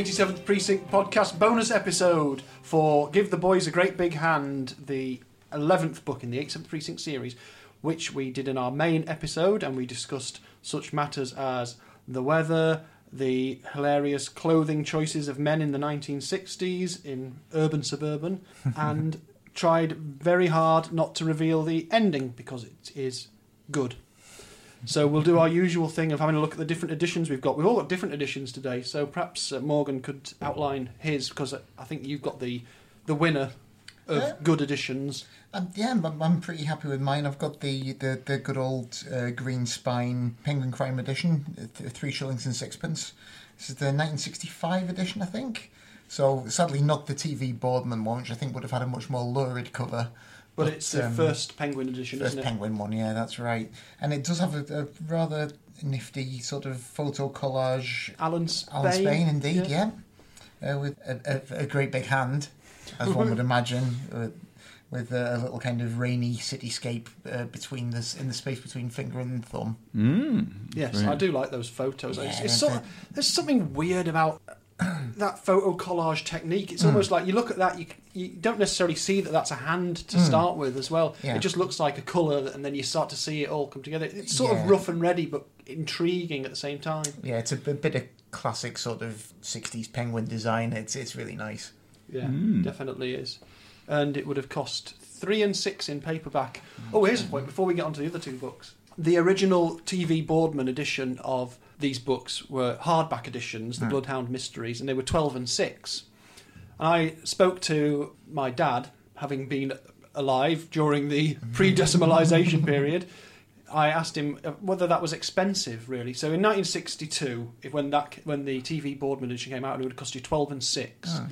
Hark! It's the 87th Precinct podcast bonus episode for Give the Boys a Great Big Hand, the 11th book in the 87th Precinct series, which we did in our main episode, and we discussed such matters as the weather, the hilarious clothing choices of men in the 1960s in urban suburban, and tried very hard not to reveal the ending because it is good. So we'll do our usual thing of having a look at the different editions we've got. We've all got different editions today, so perhaps uh, Morgan could outline his because I think you've got the the winner of Yeah. good editions. Um, yeah, I'm, I'm pretty happy with mine. I've got the the, the good old uh, green spine Penguin Crime edition, uh, th- three shillings and sixpence. This is the 1965 edition, I think. So sadly, not the TV Boardman one, which I think would have had a much more lurid cover. But, it's the um, first Penguin edition, First isn't it? Penguin one, yeah, that's right. And it does have a, a rather nifty sort of photo collage. Alan Spain. Alan Spain, indeed, yeah. Uh, with a, a, a great big hand, as one would imagine, uh, with a, little kind of rainy cityscape uh, between this in the space between finger and thumb. Mm. Yes, Great. I do like those photos. Yeah, it's, it's that's sort of, there's something weird about that photo collage technique. Hmm. It's almost like you look at that, you, you don't necessarily see that that's a hand to start with as well. Hmm. Yeah. It just looks like a colour, and then you start to see it all come together. It's sort Yeah. of rough and ready, but intriguing at the same time. Yeah, it's a bit of classic sort of '60s penguin design. It's it's really nice. Yeah, Mm. definitely is. And it would have cost three and six in paperback. Oh, here's a point before we get on to the other two books. The original TV Boardman edition of these books were hardback editions, the Hmm. Bloodhound Mysteries, and they were 12 and 6. And I spoke to my dad, having been alive during the pre decimalisation period. I asked him uh, whether that was expensive, really. So in 1962, if when that when the TV Boardman edition came out, it would cost you 12 and 6. Oh.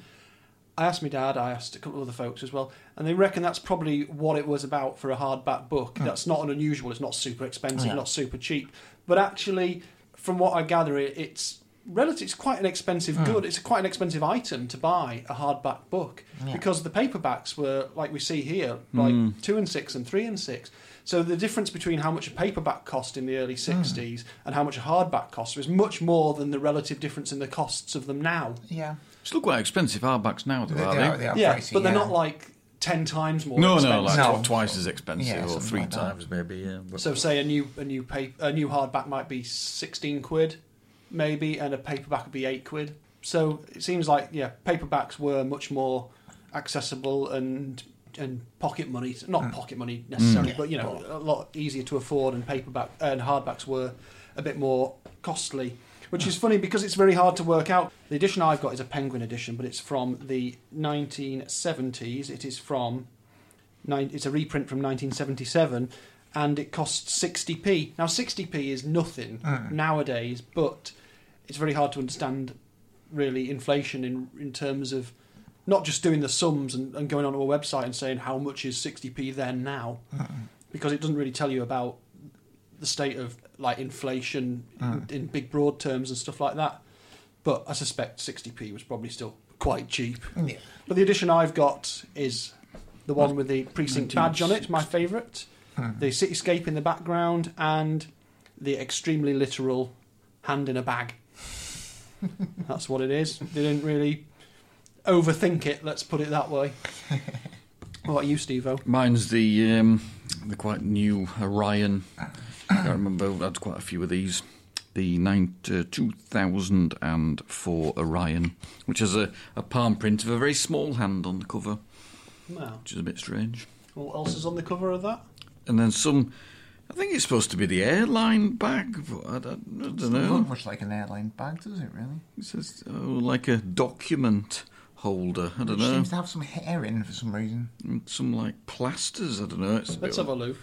I asked my dad, I asked a couple of other folks as well, and they reckon that's probably what it was about for a hardback book. Hmm. That's not an unusual, it's not super expensive, Yeah. not super cheap. But actually, from what I gather, it's relative. It's quite an expensive Hmm. good. It's quite an expensive item to buy a hardback book Yeah. because the paperbacks were like we see here, like Mm. two and six and three and six. So the difference between how much a paperback cost in the early Hmm. '60s and how much a hardback cost was much more than the relative difference in the costs of them now. Yeah, Still quite expensive hardbacks now, though, They- are they they? are- they are yeah, pricey, but they're yeah. not like ten times more. No, expensive. no, like No. tw- twice as expensive, Yeah, or something three like that. times maybe. Yeah. But So say a new a new paper a new hardback might be sixteen quid, maybe, and a paperback would be eight quid. So it seems like yeah, paperbacks were much more accessible and and pocket money, not pocket money necessarily, Mm. but you know a lot easier to afford, and paperback and hardbacks were a bit more costly. Which is funny because it's very hard to work out. The edition I've got is a Penguin edition, but it's from the 1970s. It is from it's a reprint from 1977 and it costs 60p. Now 60p is nothing Mm. nowadays, but it's very hard to understand really inflation in in terms of not just doing the sums and, and going onto a website and saying how much is 60p then now because it doesn't really tell you about the state of like inflation in, ah. in big broad terms and stuff like that. But I suspect 60p was probably still quite cheap. Hmm. yeah. But the edition I've got is the one with the precinct badge on it, my favourite. Ah. The cityscape in the background and the extremely literal hand in a bag. That's what it is. They didn't really overthink it, let's put it that way. What about you, Steve mine's the um, the quite new Orion. Ah. I remember. I had quite a few of these. The nine, uh, 2004 Orion, which has a, a palm print of a very small hand on the cover, Well, which is a bit strange. what else is on the cover of that? And then some. I think it's supposed to be the airline bag. But I don't, I don't Doesn't know. look much like an airline bag, does it? Really? It says oh, like a document holder. I don't know. It know. seems to have some hair in for some reason. And Some like plasters. I don't know. It's, a Let's bit- have a look.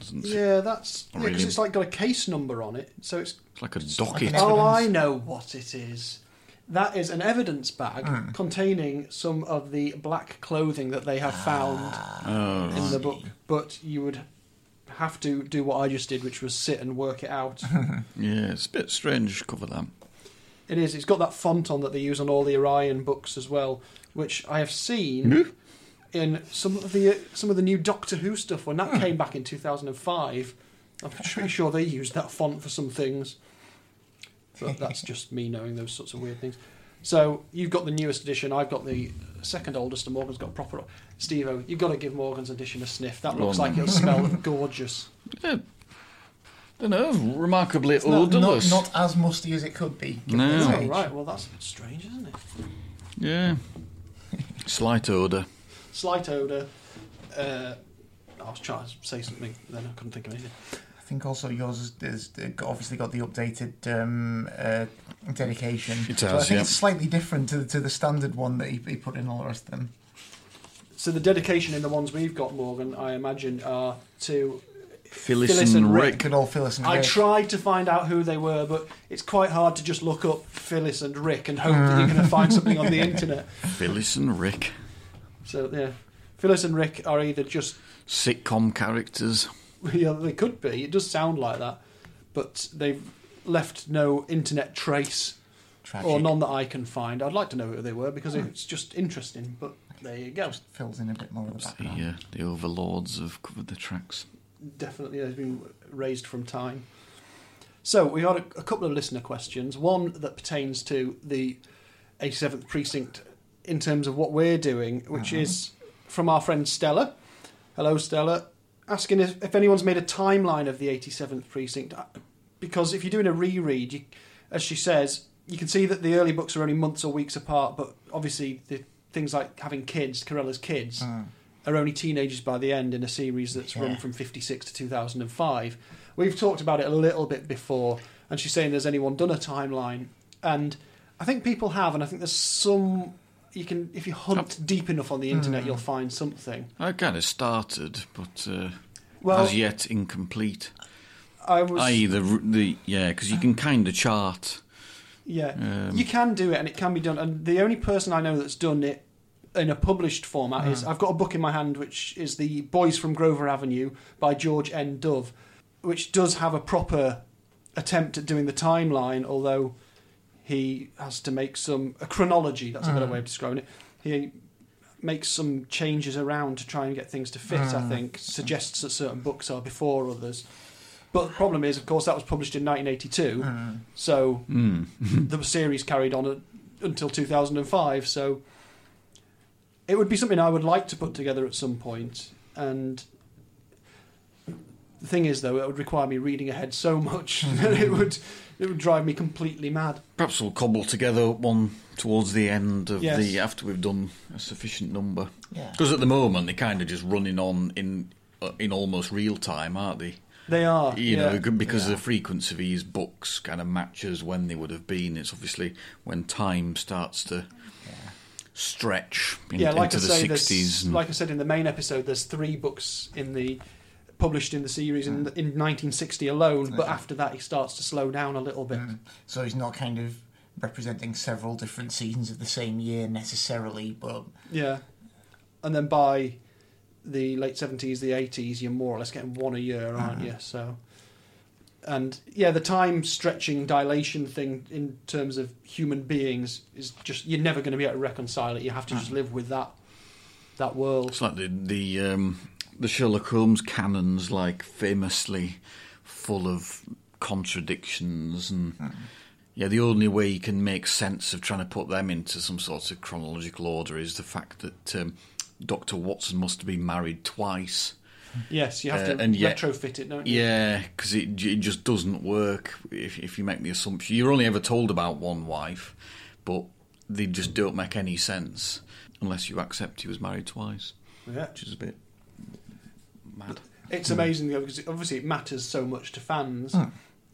Doesn't- Yeah, that's because really. it's like got a case number on it, so it's It's like a docket. an Oh, I know what it is. That is an evidence bag Hmm. containing some of the black clothing that they have found Oh, in the book. But you would have to do what I just did, which was sit and work it out. yeah, it's a bit strange cover that. it is. It's got that font on that they use on all the Orion books as well, which I have seen Mhm. In some of the some of the new Doctor Who stuff when Hmm. that came back in two thousand and five. I'm pretty sure they used that font for some things. But that's just me knowing those sorts of weird things. So you've got the newest edition. I've got the second oldest, and Morgan's got proper. Steve, you've got to give Morgan's edition a sniff. That looks like it'll smell gorgeous. Yeah. don't know, remarkably It's not, not, odorless. not as musty as it could be. No. Oh, right. Well, that's a bit strange, isn't it? Yeah. Slight odour. Slight odour. Uh, I was trying to say something, then I couldn't think of anything. I think also yours is, is uh, obviously got the updated um, uh, dedication. It so I think yeah. it's slightly different to, to the standard one that he, he put in all the rest of them. So the dedication in the ones we've got, Morgan, I imagine, are to. Phyllis, Phyllis and and Rick. Rick. Good old Phyllis and I Rick. tried to find out who they were, but it's quite hard to just look up Phyllis and Rick and hope that you're going to find something on the internet. Phyllis and Rick. So yeah, Phyllis and Rick are either just Sitcom characters. yeah, they could be. It does sound like that, but they've left no internet trace Tragic. or none that I can find. I'd like to know who they were because it's just interesting. But there you go. Just fills in a bit more of the The, background. uh, the overlords have covered the tracks. Definitely has been raised from time. So we got a, a couple of listener questions. One that pertains to the 87th precinct in terms of what we're doing, which is from our friend Stella. Hello, Stella. Asking if, if anyone's made a timeline of the 87th precinct. Because if you're doing a reread, you, as she says, you can see that the early books are only months or weeks apart, but obviously the things like having kids, Carella's kids, Mm. are only teenagers by the end in a series that's run from 56 to 2005. We've talked about it a little bit before, and she's saying, Has anyone done a timeline? And I think people have, and I think there's some. You can, if you hunt deep enough on the internet, you'll find something. I kind of started, but uh, Well, as yet incomplete. I was. I.e., the the yeah, because you can kind of chart. Yeah, Um, you can do it, and it can be done. And the only person I know that's done it in a published format is I've got a book in my hand, which is the Boys from Grover Avenue by George N. Dove, which does have a proper attempt at doing the timeline, although he has to make some a chronology. That's a better way of describing it. He makes some changes around to try and get things to fit. I think suggests that certain books are before others. But the problem is, of course, that was published in 1982, Mm. so mm. the series carried on at, until 2005. So it would be something I would like to put together at some point. And the thing is, though, it would require me reading ahead so much that it would it would drive me completely mad. Perhaps we'll cobble together one towards the end of Yes. the after we've done a sufficient number. Yeah. Because at the moment they're kind of just running on in uh, in almost real time, aren't they? They are, You yeah. know, because Yeah. the frequency of these books kind of matches when they would have been. It's obviously when time starts to stretch in, yeah, like into I the say, sixties. there's- like I said in the main episode, there's three books in the published in the series in, in 1960 alone. But after that, he starts to slow down a little bit. Mm. So he's not kind of representing several different seasons of the same year necessarily, but Yeah, and then by the late seventies, the eighties, you're more or less getting one a year, aren't Mhm. you? So, and yeah, the time stretching dilation thing in terms of human beings is just you're never going to be able to reconcile it. You have to just live with that that world. It's like the the um, the Sherlock Holmes canons, like famously full of contradictions, and yeah, the only way you can make sense of trying to put them into some sort of chronological order is the fact that um, Doctor Watson must have been married twice. Yes, you have Uh, to and yet- retrofit it, don't you? Yeah, because it it just doesn't work if if you make the assumption you're only ever told about one wife, but they just don't make any sense unless you accept he was married twice, Yeah. which is a bit mad. It's amazing though, because obviously it matters so much to fans, Mm.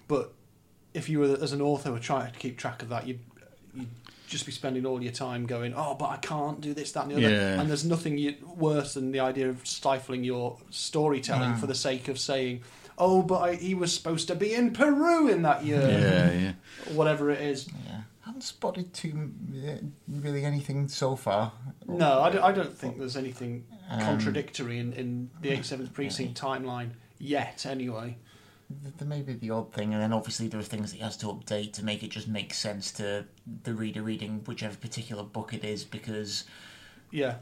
but if you were as an author were trying to keep track of that, you'd, you'd just be spending all your time going, "Oh, but I can't do this, that, and the other." Yeah. And there's nothing you, worse than the idea of stifling your storytelling Mm. for the sake of saying, "Oh, but I, he was supposed to be in Peru in that year," Yeah, yeah. whatever it is. yeah, haven't spotted too uh, really anything so far. No, I don't, I don't think there's anything Um, contradictory in, in the 87th precinct timeline yet. Anyway, There may be the odd thing, and then obviously there are things that he has to update to make it just make sense to the reader reading whichever particular book it is, because yeah.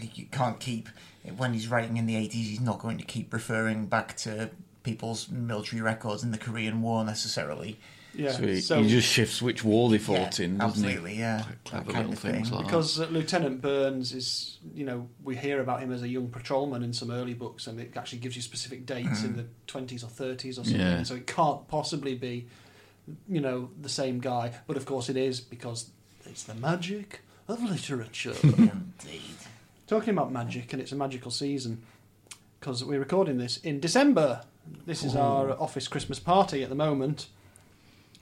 you can't keep when he's writing in the 80s he's not going to keep referring back to people's military records in the Korean War necessarily. Yeah. So he, so he just shifts which war they fought Yeah, in, doesn't absolutely, he? yeah. Clever That kind little of things thing. like because uh, Lieutenant Byrnes is, you know, we hear about him as a young patrolman in some early books, and it actually gives you specific dates in the twenties or thirties or something. Yeah. So it can't possibly be, you know, the same guy. But of course, it is because it's the magic of literature. Indeed. Talking about magic, and it's a magical season because we're recording this in December. This is our office Christmas party at the moment.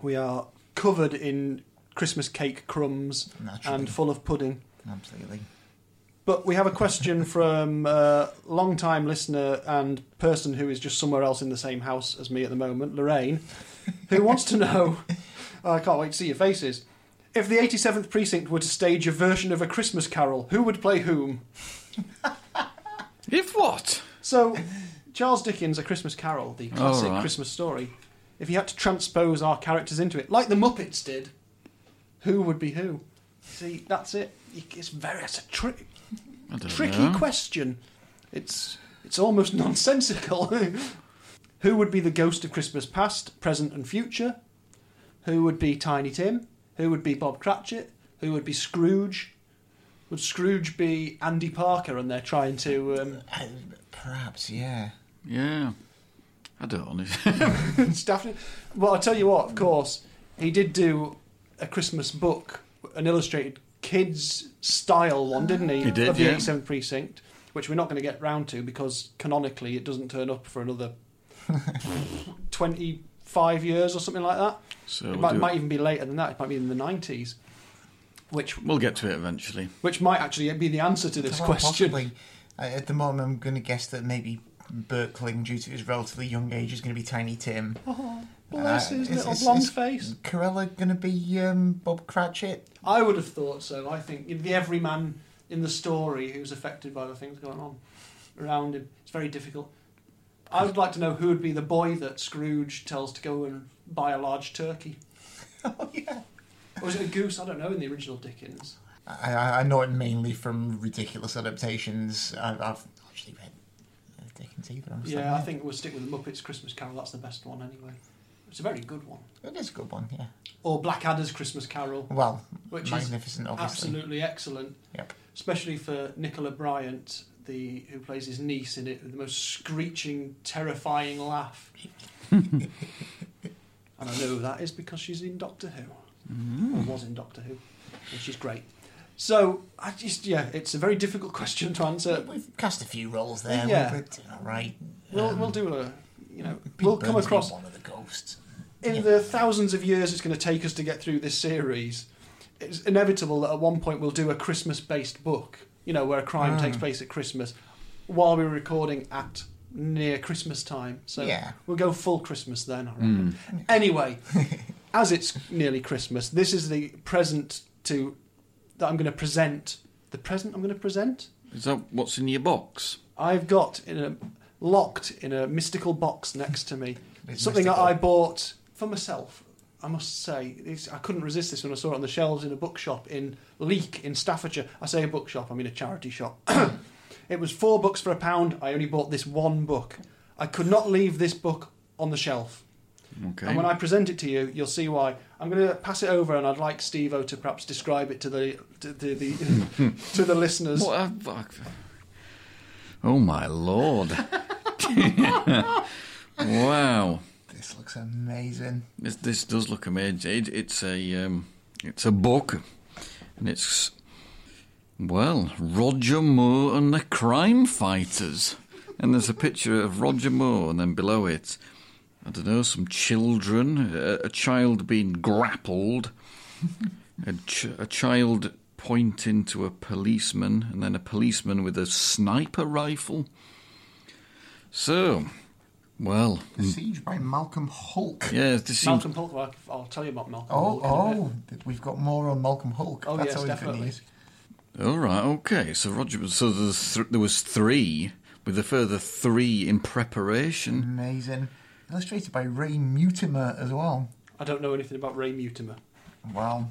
We are covered in Christmas cake crumbs Naturally. and full of pudding. Absolutely. But we have a question from a long-time listener and person who is just somewhere else in the same house as me at the moment, Lorraine, who wants to know. I can't wait to see your faces. If the 87th precinct were to stage a version of a Christmas Carol, who would play whom? If what? So, Charles Dickens' A Christmas Carol, the classic right. Christmas story, if you had to transpose our characters into it, like the Muppets did, who would be who? See, that's it. It's very, it's a trick, tricky know. question. It's it's almost nonsensical. Who would be the ghost of Christmas past, present, and future? Who would be Tiny Tim? Who would be Bob Cratchit? Who would be Scrooge? Would Scrooge be Andy Parker and they're trying to um, Uh, perhaps, yeah. Yeah. I don't honestly. staff it? Well, I'll tell you what, of course, he did do a Christmas book, an illustrated kids style one, didn't he? He did, Of the yeah. 87th Precinct, which we're not going to get round to because canonically it doesn't turn up for another 25 years or something like that. So it we'll, might, do- might even be later than that. It might be in the 90s. Which, we'll get to it eventually. which might actually be the answer to this Well, question. Possibly. Uh, at the moment, I'm going to guess that maybe Bert Kling, due to his relatively young age, is going to be Tiny Tim. Oh, bless Uh, his is- little is- blonde is face. Carella going to be um, Bob Cratchit? I would have thought so. I think the everyman in the story who's affected by the things going on around him. It's very difficult. I would like to know who would be the boy that Scrooge tells to go and buy a large turkey. Oh, yeah. Or was it a goose? I don't know in the original Dickens. I, I I know it mainly from ridiculous adaptations. I, I've actually read Dickens either. I'm Yeah, I think we'll stick with the Muppets Christmas Carol. That's the best one anyway. It's a very good one. It is a good one, yeah. Or Blackadder's Christmas Carol, Well, which magnificent, is obviously. absolutely excellent. Yep. especially for Nicola Bryant, the who plays his niece in it, with the most screeching, terrifying laugh. and I know that is because she's in Doctor Who, mm. or was in Doctor Who, and she's great. So I just yeah, it's a very difficult question to answer. We've cast a few roles there. Yeah. We're doing all right. We'll Um, we'll do a you know Pete we'll come Byrnes across one of the ghosts. in Yeah. the thousands of years it's going to take us to get through this series, it's inevitable that at one point we'll do a Christmas based book, you know, where a crime Mm. takes place at Christmas while we're recording at near Christmas time. So Yeah. we'll go full Christmas then, I reckon. Anyway, as it's nearly Christmas, this is the present to that I'm going to present. The present I'm going to present? Is that what's in your box? I've got in a locked in a mystical box next to me. It's Something that. I bought for myself. I must say, I couldn't resist this when I saw it on the shelves in a bookshop in Leek in Staffordshire. I say a bookshop, I mean a charity shop. it was four books for a pound. I only bought this one book. I could not leave this book on the shelf. Okay. And when I present it to you, you'll see why. I'm going to pass it over, and I'd like Steve-O to perhaps describe it to the to, to the to the listeners. What a- fuck. Oh my lord! wow, This looks amazing. this this does look amazing. It, it's a um, it's a book, and it's well Roger Moore and the Crime Fighters, and there's a picture of Roger Moore, and then below it, I don't know, some children, a, a child being grappled, a, ch- a child pointing to a policeman, and then a policeman with a sniper rifle. So, well, The Siege by Malcolm Hulke. yeah, this seems Malcolm Hulke. I'll- I'll tell you about Malcolm. Oh, Hulke in a oh, bit. oh, we've got more on Malcolm Hulke. Oh, That's yes, always definitely. All right, okay. So Roger, so there's th- there was three, with a further three in preparation. Amazing. Illustrated by Ray Mutimer as well. I don't know anything about Ray Mutimer. Wow.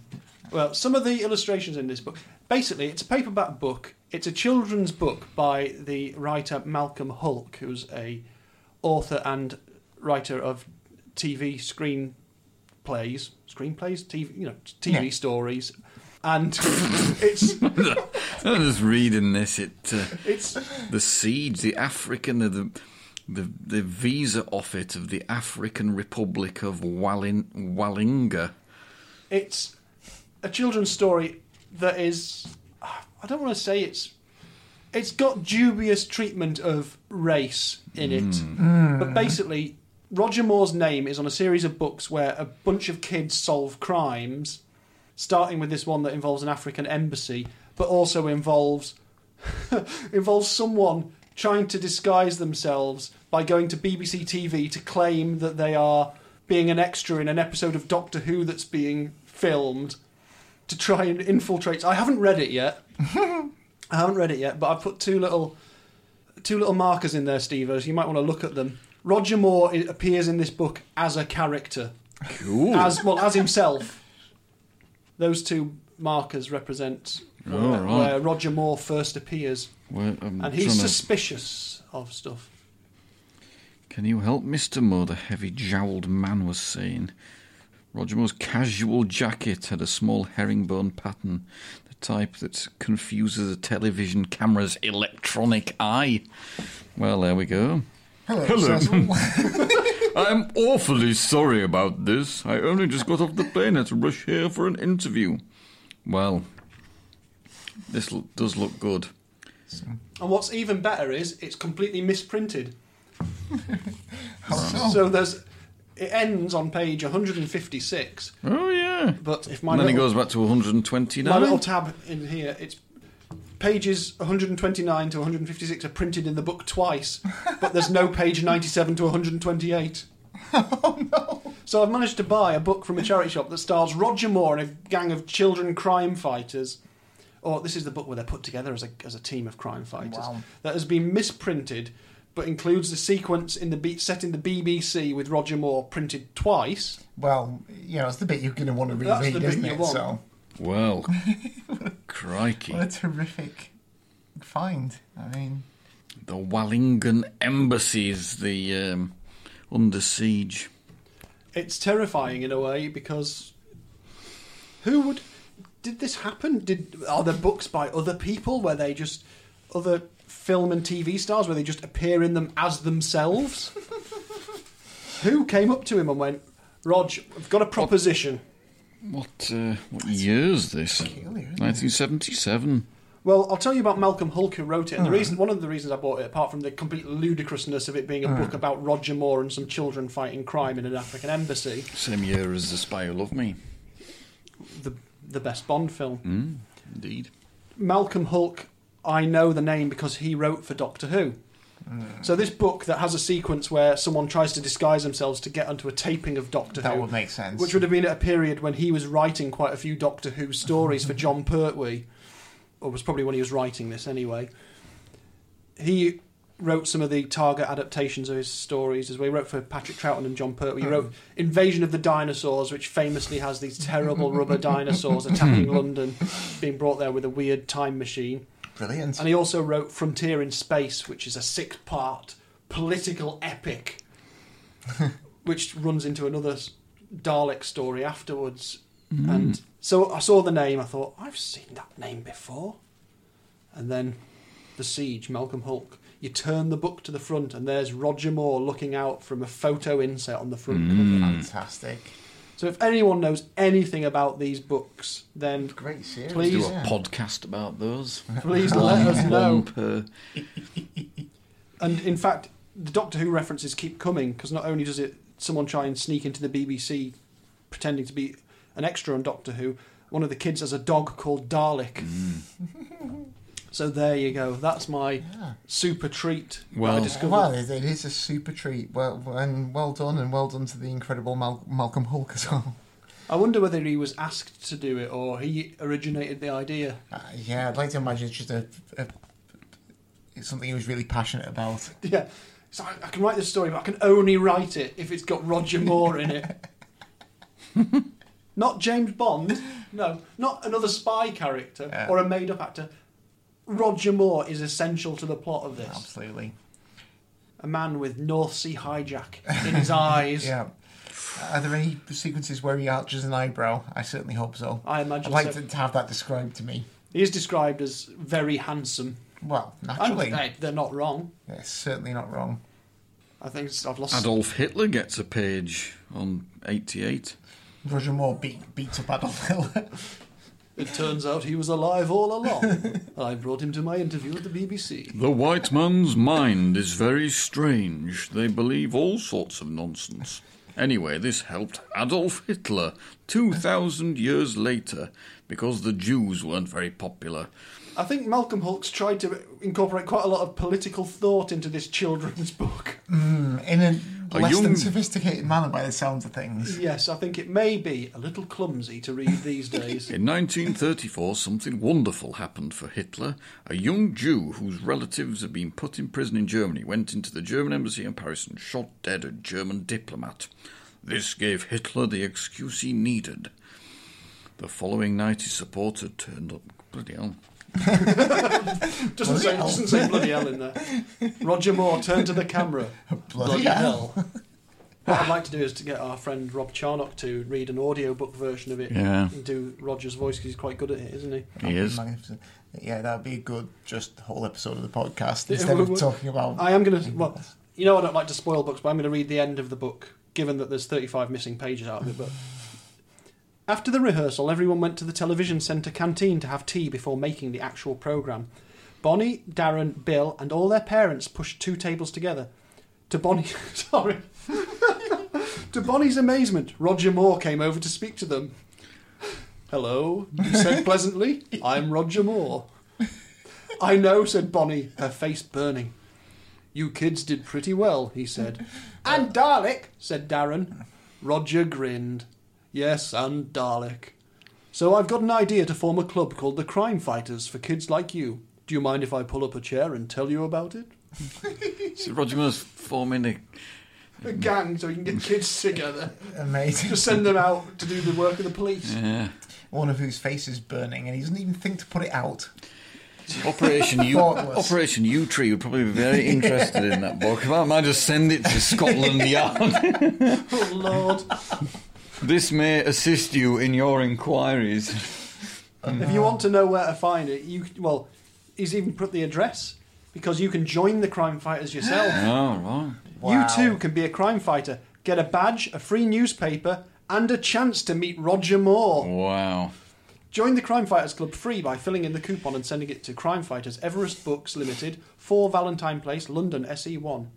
Well, some of the illustrations in this book. Basically, it's a paperback book. It's a children's book by the writer Malcolm Hulke, who's a author and writer of TV screenplays, screenplays, TV, you know, TV Yeah. stories, and it's I'm just reading this. It uh, it's the siege, the African, the, the the visa office of the African Republic of Wallin, Wallinga. it's a children's story that is I don't want to say it's it's got dubious treatment of race in it. Mm. But basically Roger Moore's name is on a series of books where a bunch of kids solve crimes starting with this one that involves an African embassy but also involves involves someone trying to disguise themselves by going to BBC TV to claim that they are being an extra in an episode of Doctor Who that's being filmed to try and infiltrate. I haven't read it yet. I haven't read it yet, but I've put two little two little markers in there, Steve. You might want to look at them. Roger Moore appears in this book as a character, Cool. as well as himself. Those two markers represent Oh, where, right. where Roger Moore first appears, Well, I'm and he's trying to- suspicious of stuff. Can you help Mr. Moore? The heavy jowled man was saying. Roger Moore's casual jacket had a small herringbone pattern, the type that confuses a television camera's electronic eye. Well, there we go. Hello, Hello. I'm awfully sorry about this. I only just got off the plane. I had to rush here for an interview. Well, this l- does look good. And what's even better is it's completely misprinted. So? So there's it ends on page 156, Oh, yeah. but if my And then it goes back to 129. My little tab in here, it's pages 129 to 156 are printed in the book twice, but there's no page 97 to 128. Oh no! So I've managed to buy a book from a charity shop that stars Roger Moore and a gang of children crime fighters. Or this is the book where they're put together as a as a team of crime fighters Wow. that has been misprinted, but includes the sequence in the B- set in the BBC with Roger Moore printed twice. Well, you know, it's the bit you're going to want to That's reread, the bit isn't you it? want. So, Well, crikey. what a terrific find. I mean, The Wallingan Embassy is the um, under siege. it's terrifying in a way because who would did this happen did are there books by other people where they just other film and tv stars where they just appear in them as themselves who came up to him and went rog i've got a proposition What uh, what year is this? it? 1977. well i'll tell you about malcolm hulke who wrote it and the reason one of the reasons i bought it apart from the complete ludicrousness of it being a book about roger moore and some children fighting crime in an african embassy Same year as The Spy Who Loved Me. the the best bond film Mm, indeed. Malcolm Hulke, I know the name because he wrote for Doctor Who. So this book that has a sequence where someone tries to disguise themselves to get onto a taping of Doctor that Who, That would make sense. which would have been at a period when he was writing quite a few Doctor Who stories for Jon Pertwee, or was probably when he was writing this anyway. He wrote some of the Target adaptations of his stories as well. He wrote for Patrick Troughton and Jon Pertwee. He hmm. wrote Invasion of the Dinosaurs, which famously has these terrible rubber dinosaurs attacking London, being brought there with a weird time machine. Brilliant. And he also wrote Frontier in Space, which is a six part political epic, which runs into another Dalek story afterwards. Hmm. And so I saw the name, I thought, I've seen that name before. And then The Siege, Malcolm Hulke. You turn the book to the front, and there's Roger Moore looking out from a photo inset on the front cover. Mm. Fantastic. So if anyone knows anything about these books, then Great series. Please. Do a yeah. podcast about those. please let us know. Uh, and in fact, the Doctor Who references keep coming because not only does it someone try and sneak into the BBC pretending to be an extra on Doctor Who, one of the kids has a dog called Dalek. Mm. so there you go. That's my Yeah. super treat that I Well- Well, it, it is a super treat. Well, and well done, and well done to the incredible Mal- Malcolm Hulke as well. I wonder whether he was asked to do it or he originated the idea. Uh, yeah, I'd like to imagine it's just a, a it's something he was really passionate about. Yeah. So I, I can write this story, but I can only write it if it's got Roger Moore in it. not James Bond. No, not another spy character Yeah. or a made-up actor. Roger Moore is essential to the plot of this. Absolutely. a man with North Sea hijack in his eyes. Yeah. Are there any sequences where he arches an eyebrow? I certainly hope so. I imagine. I'd imagine like so. to have that described to me. He is described as very handsome. Well, naturally. they- they're not wrong. Yeah, certainly not wrong. I think I've lost. Adolf Hitler gets a page on 88. Roger Moore beat, beats up Adolf Hitler. It turns out he was alive all along. I brought him to my interview at the BBC. The white man's mind is very strange. They believe all sorts of nonsense. Anyway, this helped Adolf Hitler 2,000 years later because the Jews weren't very popular. I think Malcolm Hulke's tried to incorporate quite a lot of political thought into this children's book. Hmm, in a, A less young- than sophisticated manner by the sounds of things. Yes, I think it may be a little clumsy to read these days. In 1934, something wonderful happened for Hitler. A young Jew whose relatives had been put in prison in Germany went into the German embassy in Paris and shot dead a German diplomat. This gave Hitler the excuse he needed. The following night, his supporter turned up. Bloody hell. Doesn't say, doesn't say bloody hell in there. Roger Moore turned to the camera. Bloody hell. What I'd like to do is to get our friend Rob Charnock to read an audiobook version of it Yeah. and do Roger's voice because he's quite good at it, isn't he? He is. Magnificent. Yeah, that'd be a good, just whole episode of the podcast instead we- of we- talking about. I am going to. Well, you know I don't like to spoil books, but I'm going to read the end of the book, given that there's 35 missing pages out of it. But after the rehearsal, everyone went to the television centre canteen to have tea before making the actual programme. Bonnie, Darren, Bill, and all their parents pushed two tables together. To Bonnie, sorry. to Bonnie's amazement, Roger Moore came over to speak to them. Hello, he said pleasantly. I'm Roger Moore. I know, said Bonnie, her face burning. You kids did pretty well, he said. And uh, Dalek, said Darren. Roger grinned. Yes, and Dalek. So I've got an idea to form a club called the Crime Fighters for kids like you. Do you mind if I pull up a chair and tell you about it? So Roger Moore's forming a. A gang, so we can get kids together. Amazing. Just send them out to do the work of the police. Yeah. One of whose face is burning, and he doesn't even think to put it out. Operation U Operation Yewtree would probably be very interested in that book. I might just send it to Scotland Yard. Oh, Lord. this may assist you in your inquiries. If you want to know where to find it, you well, he's even put the address because you can join the crime fighters yourself. Oh, right. Wow. You too can be a crime fighter, get a badge, a free newspaper, and a chance to meet Roger Moore. Wow. Join the Crime Fighters Club free by filling in the coupon and sending it to Crime Fighters Everest Books Limited, 4 Valentine Place, London, SE1.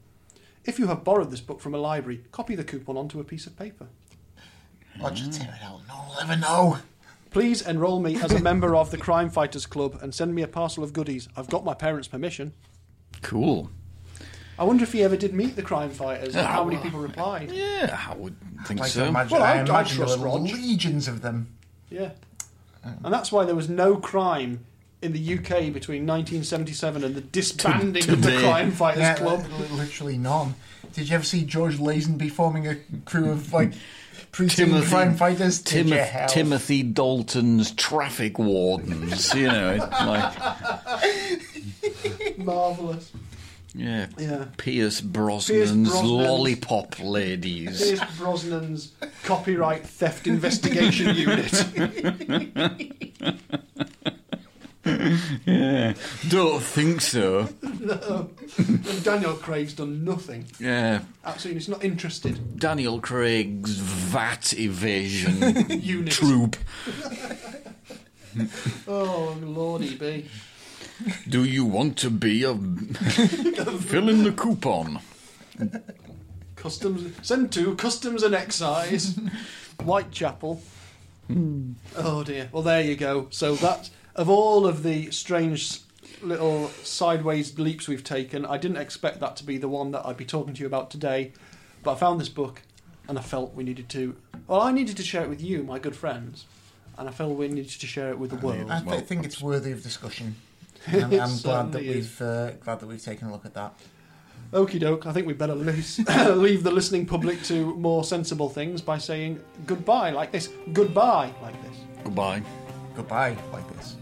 If you have borrowed this book from a library, copy the coupon onto a piece of paper. Roger, tear it out. No one will ever know. Please enrol me as a member of the Crime Fighters Club and send me a parcel of goodies. I've got my parents' permission. Cool. I wonder if he ever did meet the crime fighters and Ah, how many well. people replied. Yeah, I would think Like, so. Imagine, Well, I I'd- I'd imagine there trust were Rog. legions of them. Yeah. And that's why there was no crime in the UK between 1977 and the disbanding of the. Crime Fighters Yeah, Club. literally none. Did you ever see George Lazenby forming a crew of like precinct Timothy- crime fighters? Timoth- Timothy Dalton's traffic wardens, you know, it's like Marvellous. yeah, Yeah. Pierce Brosnan's Brosnan's- lollipop ladies. Here's Brosnan's Copyright Theft Investigation Unit. Yeah, don't think so. and Daniel Craig's done nothing. Yeah, Absolutely, he's not interested. Daniel Craig's VAT evasion troop. Oh, lordy be. Do you want to be a fill in the coupon? Customs send to Customs and Excise, Whitechapel. Hmm. Oh dear. Well, there you go. So that of all of the strange little sideways leaps we've taken, I didn't expect that to be the one that I'd be talking to you about today. But I found this book, and I felt we needed to. Well, I needed to share it with you, my good friends, and I felt we needed to share it with the world. I th- Well- think it's worthy of discussion. I'm, I'm glad that we've uh, glad that we've taken a look at that. Okie doke, I think we'd better leave, leave the listening public to more sensible things by saying goodbye like this. Goodbye like this. Goodbye. Goodbye, like this.